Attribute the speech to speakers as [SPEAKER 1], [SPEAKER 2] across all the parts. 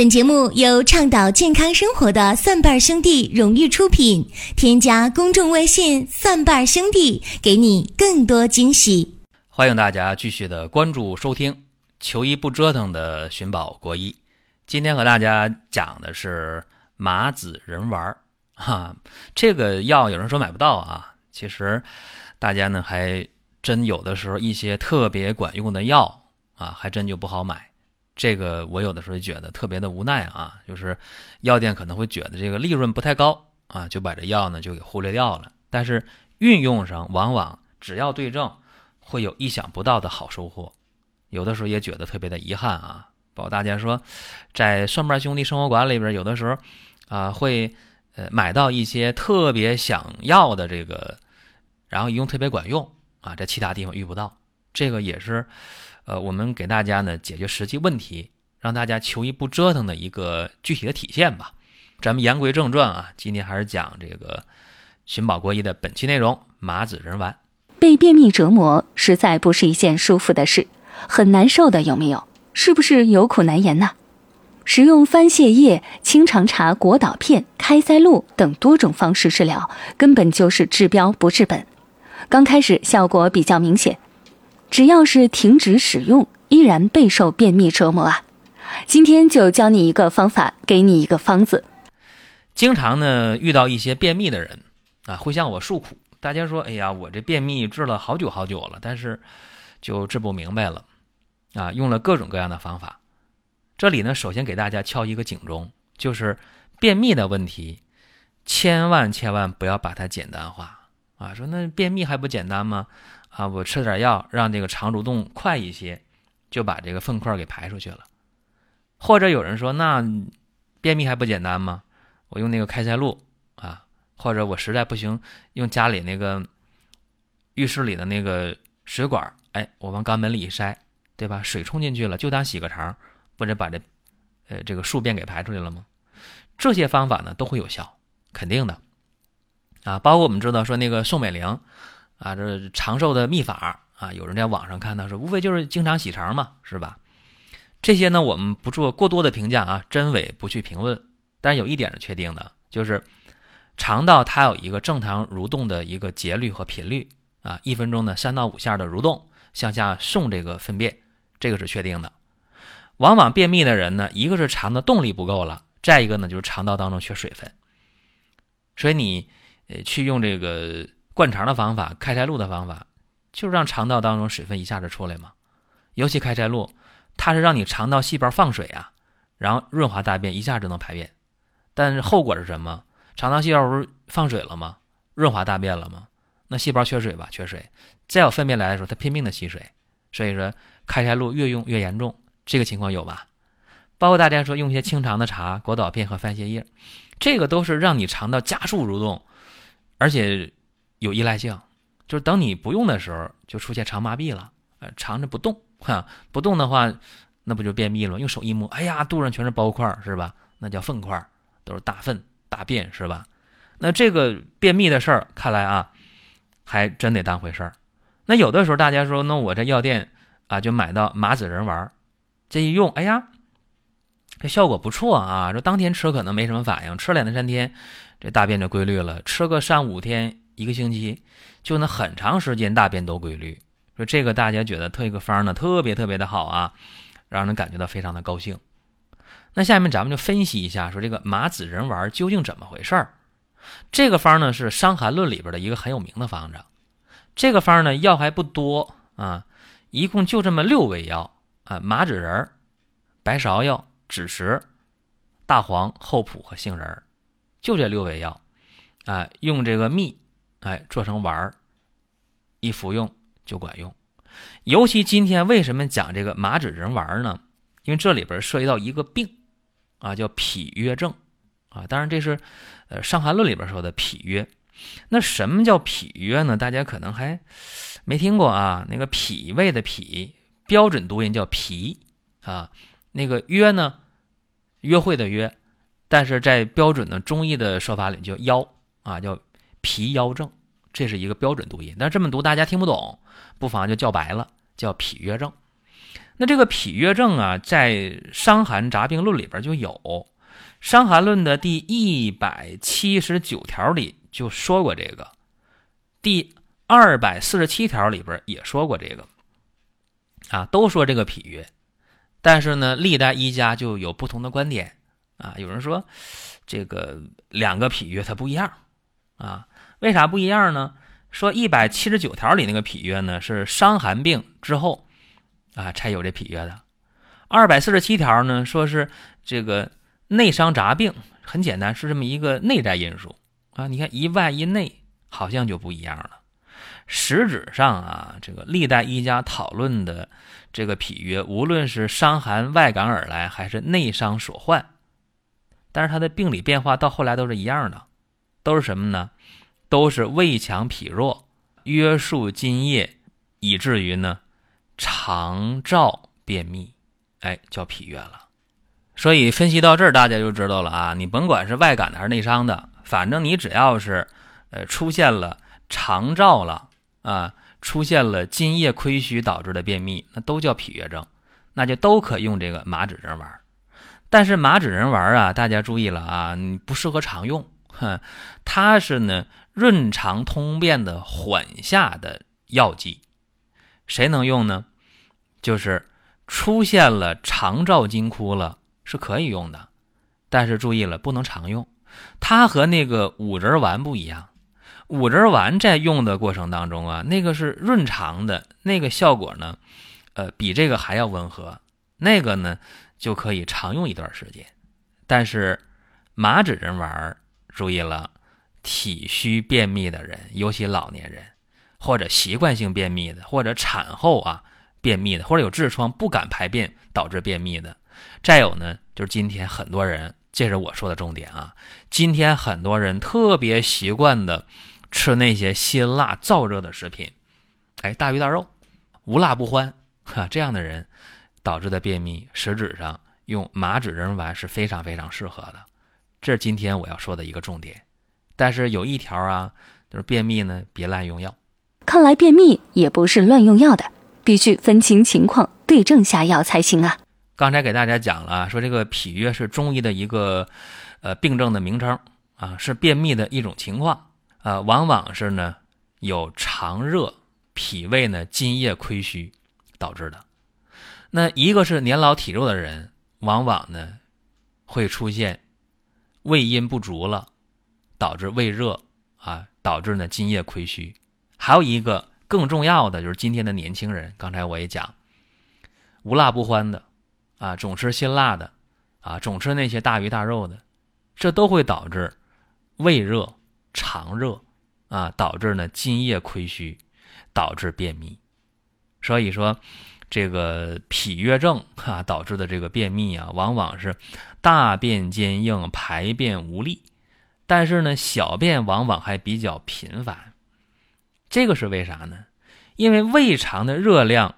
[SPEAKER 1] 本节目由倡导健康生活的蒜瓣兄弟荣誉出品。添加公众微信“蒜瓣兄弟”，给你更多惊喜。
[SPEAKER 2] 欢迎大家继续的关注收听“求医不折腾”的寻宝国医。今天和大家讲的是麻子仁丸儿哈，这个药有人说买不到啊，其实大家呢还真有的时候一些特别管用的药啊，还真就不好买。这个我有的时候觉得特别的无奈啊，就是药店可能会觉得这个利润不太高啊，就把这药呢就给忽略掉了。但是运用上往往只要对症，会有意想不到的好收获。有的时候也觉得特别的遗憾啊。包括大家说，在蒜瓣兄弟生活馆里边，有的时候啊会呃买到一些特别想要的这个，然后一用特别管用啊，在其他地方遇不到。这个也是。呃，我们给大家呢解决实际问题，让大家求医不折腾的一个具体的体现吧。咱们言归正传啊，今天还是讲这个寻宝国医的本期内容——麻子仁丸。
[SPEAKER 3] 被便秘折磨，实在不是一件舒服的事，很难受的，有没有？是不是有苦难言呢？使用番泻叶、清肠茶、果导片、开塞露等多种方式治疗，根本就是治标不治本。刚开始效果比较明显。只要是停止使用，依然备受便秘折磨啊！今天就教你一个方法，给你一个方子。
[SPEAKER 2] 经常呢遇到一些便秘的人啊，会向我诉苦。大家说：“哎呀，我这便秘治了好久好久了，但是就治不明白了啊！用了各种各样的方法。”这里呢，首先给大家敲一个警钟，就是便秘的问题，千万千万不要把它简单化啊！说那便秘还不简单吗？啊，我吃点药，让这个肠蠕动快一些，就把这个粪块给排出去了。或者有人说，那便秘还不简单吗？我用那个开塞露啊，或者我实在不行，用家里那个浴室里的那个水管，哎，我往肛门里一塞，对吧？水冲进去了，就当洗个肠，不是把这呃这个宿便给排出去了吗？这些方法呢都会有效，肯定的啊。包括我们知道说那个宋美龄。啊，这长寿的秘法啊，有人在网上看到说，无非就是经常洗肠嘛，是吧？这些呢，我们不做过多的评价啊，真伪不去评论。但是有一点是确定的，就是肠道它有一个正常蠕动的一个节律和频率啊，一分钟呢三到五下的蠕动向下送这个粪便，这个是确定的。往往便秘的人呢，一个是肠的动力不够了，再一个呢就是肠道当中缺水分，所以你呃去用这个。灌肠的方法，开塞露的方法，就是让肠道当中水分一下子出来嘛。尤其开塞露，它是让你肠道细胞放水啊，然后润滑大便，一下子能排便。但是后果是什么？肠道细胞不是放水了吗？润滑大便了吗？那细胞缺水吧，缺水。再有粪便来的时候，它拼命的吸水。所以说，开塞露越用越严重，这个情况有吧？包括大家说用一些清肠的茶、果导片和番泻叶，这个都是让你肠道加速蠕动，而且。有依赖性，就是等你不用的时候，就出现肠麻痹了，呃，肠子不动，哈，不动的话，那不就便秘了？用手一摸，哎呀，肚上全是包块，是吧？那叫粪块，都是大粪大便，是吧？那这个便秘的事儿，看来啊，还真得当回事儿。那有的时候大家说，那我这药店啊，就买到麻子仁丸，这一用，哎呀，这效果不错啊，说当天吃可能没什么反应，吃两天三天，这大便就规律了，吃个三五天。一个星期就能很长时间大便都规律，说这个大家觉得这个方呢特别特别的好啊，让人感觉到非常的高兴。那下面咱们就分析一下，说这个麻子仁丸究竟怎么回事儿？这个方呢是《伤寒论》里边的一个很有名的方子。这个方呢药还不多啊，一共就这么六味药啊：麻子仁、白芍药、枳实、大黄、厚朴和杏仁，就这六味药啊，用这个蜜。哎，做成丸儿，一服用就管用。尤其今天为什么讲这个麻子仁丸呢？因为这里边涉及到一个病啊，叫脾约症啊。当然这是呃《伤寒论》里边说的脾约。那什么叫脾约呢？大家可能还没听过啊。那个脾胃的脾，标准读音叫脾啊。那个约呢，约会的约，但是在标准的中医的说法里叫腰啊，叫。脾腰症，这是一个标准读音，但这么读大家听不懂，不妨就叫白了，叫脾约症。那这个脾约症啊，在《伤寒杂病论》里边就有，《伤寒论》的第一百七十九条里就说过这个，第二百四十七条里边也说过这个，啊，都说这个脾约，但是呢，历代医家就有不同的观点啊。有人说，这个两个脾约它不一样啊，为啥不一样呢？说一百七十九条里那个脾约呢，是伤寒病之后。啊，才有这脾约的。二百四十七条呢，说是这个内伤杂病，很简单，是这么一个内在因素啊。你看一外一内，好像就不一样了。实质上啊，这个历代医家讨论的这个脾约，无论是伤寒外感而来，还是内伤所患，但是它的病理变化到后来都是一样的，都是什么呢？都是胃强脾弱，约束津液，以至于呢。肠燥便秘，哎，叫脾约了。所以分析到这儿，大家就知道了啊。你甭管是外感的还是内伤的，反正你只要是呃出现了肠燥了啊，出现了津液亏虚导致的便秘，那都叫脾约症，那就都可用这个麻脂仁丸。但是麻脂仁丸啊，大家注意了啊，你不适合常用，哼，它是呢润肠通便的缓下的药剂，谁能用呢？就是出现了肠燥金枯了，是可以用的，但是注意了，不能常用。它和那个五仁丸不一样，五仁丸在用的过程当中啊，那个是润肠的，那个效果呢，呃，比这个还要温和，那个呢就可以常用一段时间。但是麻脂仁丸，注意了，体虚便秘的人，尤其老年人，或者习惯性便秘的，或者产后啊。便秘的，或者有痔疮不敢排便导致便秘的，再有呢，就是今天很多人，这是我说的重点啊。今天很多人特别习惯的吃那些辛辣燥热的食品，哎，大鱼大肉，无辣不欢，哈，这样的人导致的便秘，实质上用麻纸仁丸是非常非常适合的。这是今天我要说的一个重点。但是有一条啊，就是便秘呢，别滥用药。
[SPEAKER 3] 看来便秘也不是乱用药的。必须分清情况，对症下药才行啊！
[SPEAKER 2] 刚才给大家讲了，说这个脾约是中医的一个呃病症的名称啊，是便秘的一种情况啊，往往是呢有肠热、脾胃呢津液亏虚导致的。那一个是年老体弱的人，往往呢会出现胃阴不足了，导致胃热啊，导致呢津液亏虚。还有一个。更重要的就是今天的年轻人，刚才我也讲，无辣不欢的，啊，总吃辛辣的，啊，总吃那些大鱼大肉的，这都会导致胃热、肠热，啊，导致呢津液亏虚，导致便秘。所以说，这个脾约症啊导致的这个便秘啊，往往是大便坚硬、排便无力，但是呢，小便往往还比较频繁。这个是为啥呢？因为胃肠的热量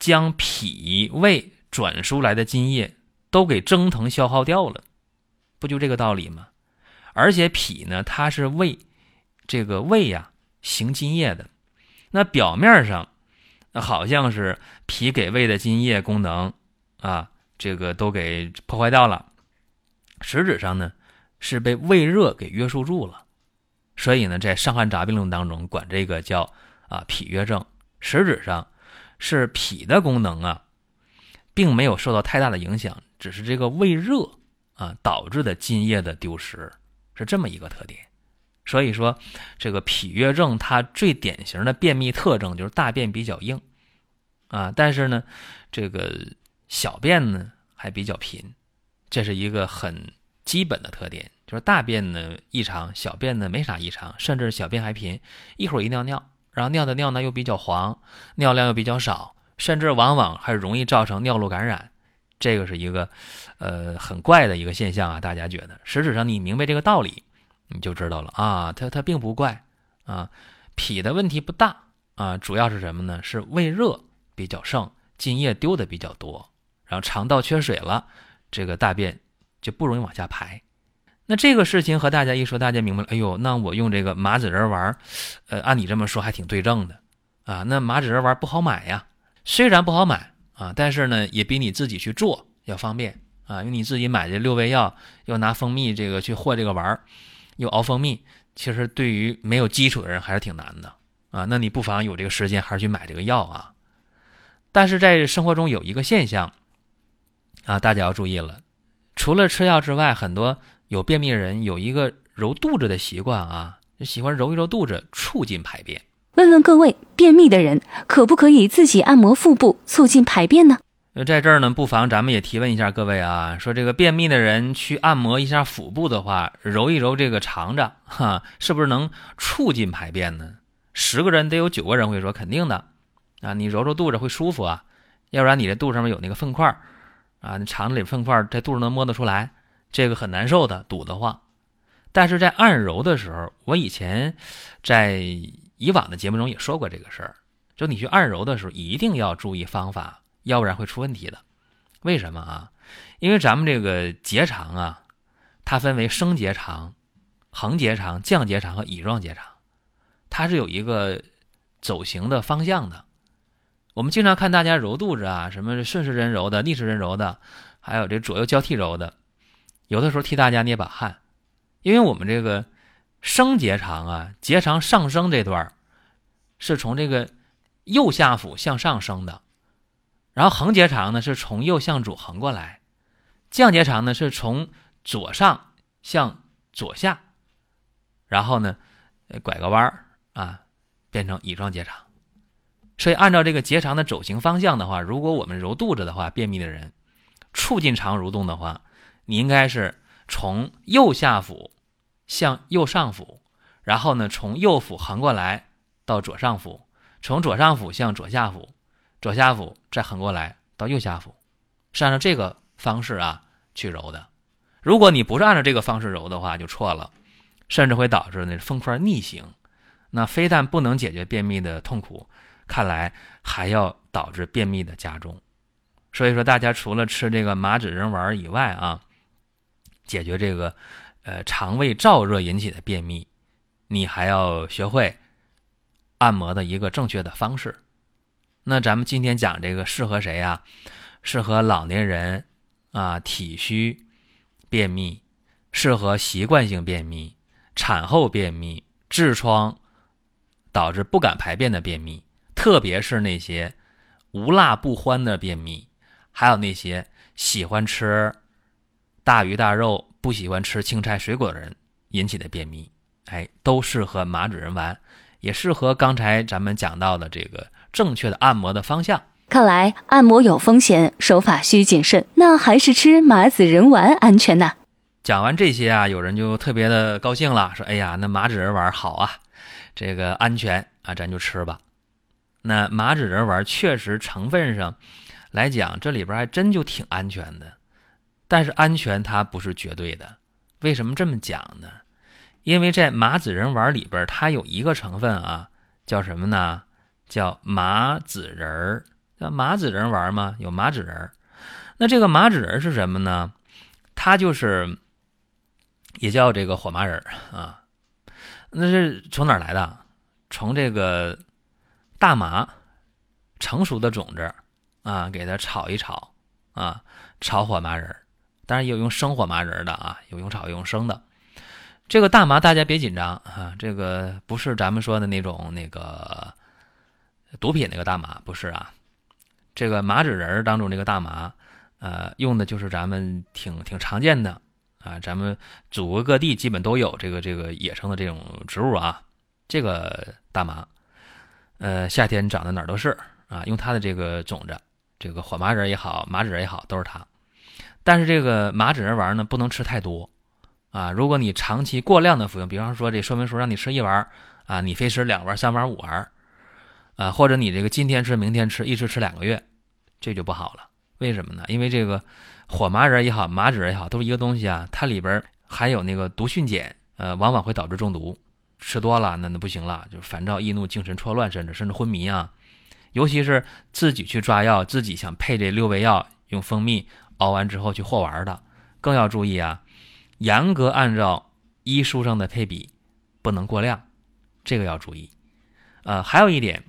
[SPEAKER 2] 将脾胃转输来的津液都给蒸腾消耗掉了，不就这个道理吗？而且脾呢，它是胃这个胃呀行津液的，那表面上那好像是脾给胃的津液功能啊，这个都给破坏掉了，实质上呢是被胃热给约束住了。所以呢，在《伤寒杂病论》当中，管这个叫啊脾约症，实质上是脾的功能啊，并没有受到太大的影响，只是这个胃热啊导致的津液的丢失，是这么一个特点。所以说，这个脾约症它最典型的便秘特征就是大便比较硬啊，但是呢，这个小便呢还比较频，这是一个很基本的特点。就是大便呢异常，小便呢没啥异常，甚至小便还频，一会儿一尿尿，然后尿的尿呢又比较黄，尿量又比较少，甚至往往还容易造成尿路感染，这个是一个呃很怪的一个现象啊。大家觉得，实质上你明白这个道理，你就知道了啊，它它并不怪啊，脾的问题不大啊，主要是什么呢？是胃热比较盛，津液丢的比较多，然后肠道缺水了，这个大便就不容易往下排。那这个事情和大家一说，大家明白了。哎呦，那我用这个麻子仁丸，呃，按你这么说还挺对症的啊。那麻子仁丸不好买呀，虽然不好买啊，但是呢，也比你自己去做要方便啊，因为你自己买这六味药，又拿蜂蜜这个去和这个丸儿，又熬蜂蜜，其实对于没有基础的人还是挺难的啊。那你不妨有这个时间，还是去买这个药啊。但是在生活中有一个现象啊，大家要注意了，除了吃药之外，很多有便秘的人有一个揉肚子的习惯啊，就喜欢揉一揉肚子，促进排便。
[SPEAKER 3] 问问各位，便秘的人可不可以自己按摩腹部，促进排便呢？
[SPEAKER 2] 那，在这儿呢，不妨咱们也提问一下各位啊，说这个便秘的人去按摩一下腹部的话，揉一揉这个肠子，哈，是不是能促进排便呢？十个人得有九个人会说肯定的，啊，你揉揉肚子会舒服啊，要不然你这肚上面有那个粪块儿，啊，你肠子里粪块儿在肚子能摸得出来，这个很难受的，堵得慌。但是在按揉的时候，我以前在。以往的节目中也说过这个事儿，就你去按揉的时候一定要注意方法，要不然会出问题的。为什么啊？因为咱们这个结肠啊，它分为升结肠、横结肠、降结肠和乙状结肠，它是有一个走形的方向的。我们经常看大家揉肚子啊，什么顺时针揉的、逆时针揉的，还有这左右交替揉的，有的时候替大家捏把汗，因为我们这个。升结肠啊，结肠上升这段是从这个右下腹向上升的，然后横结肠呢是从右向左横过来，降结肠呢是从左上向左下，然后呢拐个弯儿啊，变成乙状结肠。所以按照这个结肠的走形方向的话，如果我们揉肚子的话，便秘的人促进肠蠕动的话，你应该是从右下腹。向右上腹，然后呢，从右腹横过来到左上腹，从左上腹向左下腹，左下腹再横过来到右下腹，是按照这个方式啊去揉的。如果你不是按照这个方式揉的话，就错了，甚至会导致那风块逆行。那非但不能解决便秘的痛苦，看来还要导致便秘的加重。所以说，大家除了吃这个麻子仁丸以外啊，解决这个。呃，肠胃燥热引起的便秘，你还要学会按摩的一个正确的方式。那咱们今天讲这个适合谁呀？适合老年人啊，体虚便秘，适合习惯性便秘、产后便秘、痔疮导致不敢排便的便秘，特别是那些无辣不欢的便秘，还有那些喜欢吃大鱼大肉。不喜欢吃青菜水果的人引起的便秘，哎，都适合麻子仁丸，也适合刚才咱们讲到的这个正确的按摩的方向。
[SPEAKER 3] 看来按摩有风险，手法需谨慎，那还是吃麻子仁丸安全呢？
[SPEAKER 2] 讲完这些啊，有人就特别的高兴了，说：“哎呀，那麻子仁丸好啊，这个安全啊，咱就吃吧。”那麻子仁丸确实成分上来讲，这里边还真就挺安全的。但是安全它不是绝对的，为什么这么讲呢？因为在麻子仁丸里边，它有一个成分啊，叫什么呢？叫麻子仁儿。叫麻子仁玩吗？有麻子仁儿。那这个麻子仁是什么呢？它就是也叫这个火麻仁啊。那是从哪来的？从这个大麻成熟的种子啊，给它炒一炒啊，炒火麻仁儿。当然也有用生火麻仁的啊，有用炒用生的。这个大麻大家别紧张啊，这个不是咱们说的那种那个毒品那个大麻，不是啊。这个麻纸仁当中这个大麻，呃，用的就是咱们挺挺常见的啊，咱们祖国各地基本都有这个这个野生的这种植物啊。这个大麻，呃，夏天长的哪儿都是啊，用它的这个种子，这个火麻仁也好，麻纸仁也好，都是它。但是这个麻纸仁丸呢，不能吃太多，啊，如果你长期过量的服用，比方说这说明书让你吃一丸，啊，你非吃两丸、三丸、五丸，啊，或者你这个今天吃明天吃，一直吃两个月，这就不好了。为什么呢？因为这个火麻仁也好，麻子仁也好，都是一个东西啊，它里边含有那个毒蕈碱，呃，往往会导致中毒。吃多了那那不行了，就烦躁易怒、精神错乱，甚至甚至昏迷啊。尤其是自己去抓药，自己想配这六味药，用蜂蜜。熬完之后去和丸的，更要注意啊，严格按照医书上的配比，不能过量，这个要注意。呃，还有一点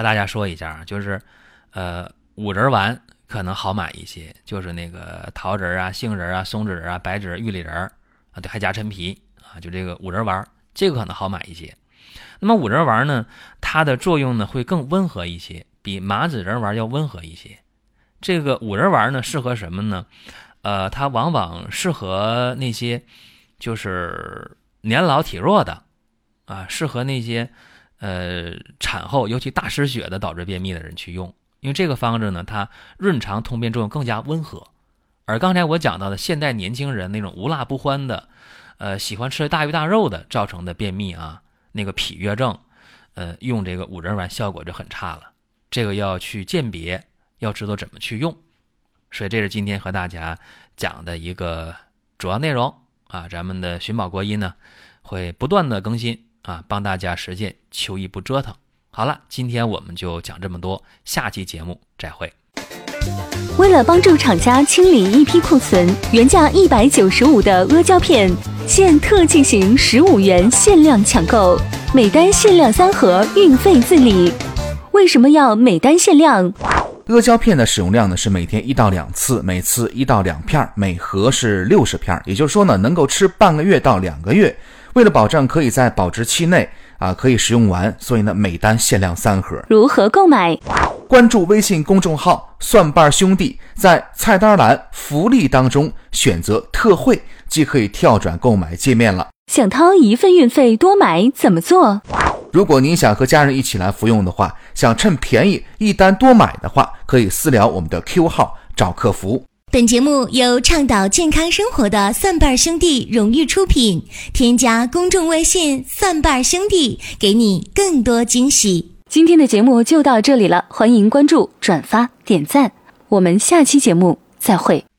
[SPEAKER 2] 和大家说一下啊，就是，呃，五仁丸可能好买一些，就是那个桃仁啊、杏仁啊、松子仁啊、白芷、玉里仁啊，对，还加陈皮啊，就这个五仁丸，这个可能好买一些。那么五仁丸呢，它的作用呢会更温和一些，比麻子仁丸要温和一些。这个五仁丸呢适合什么呢？呃，它往往适合那些就是年老体弱的啊，适合那些呃产后尤其大失血的导致便秘的人去用。因为这个方子呢，它润肠通便作用更加温和。而刚才我讲到的现代年轻人那种无辣不欢的，呃，喜欢吃大鱼大肉的造成的便秘啊，那个脾约症，呃，用这个五仁丸效果就很差了。这个要去鉴别，要知道怎么去用。所以这是今天和大家讲的一个主要内容啊。咱们的寻宝国医呢，会不断的更新啊，帮大家实现求医不折腾。好了，今天我们就讲这么多，下期节目再会。
[SPEAKER 3] 为了帮助厂家清理一批库存，原价一百九十五的阿胶片，现特进行十五元限量抢购，每单限量三盒，运费自理。为什么要每单限量？
[SPEAKER 4] 阿胶片的使用量呢是每天一到两次，每次一到两片，每盒是六十片，也就是说呢能够吃半个月到两个月。为了保证可以在保质期内啊可以使用完，所以呢每单限量三盒。
[SPEAKER 3] 如何购买？
[SPEAKER 4] 关注微信公众号“蒜瓣兄弟”，在菜单栏福利当中选择特惠，即可以跳转购买界面了。
[SPEAKER 3] 想掏一份运费多买怎么做？
[SPEAKER 4] 如果您想和家人一起来服用的话，想趁便宜一单多买的话，可以私聊我们的 Q 号找客服。
[SPEAKER 1] 本节目由倡导健康生活的蒜瓣兄弟荣誉出品，添加公众微信“蒜瓣兄弟”，给你更多惊喜。
[SPEAKER 3] 今天的节目就到这里了，欢迎关注、转发、点赞，我们下期节目再会。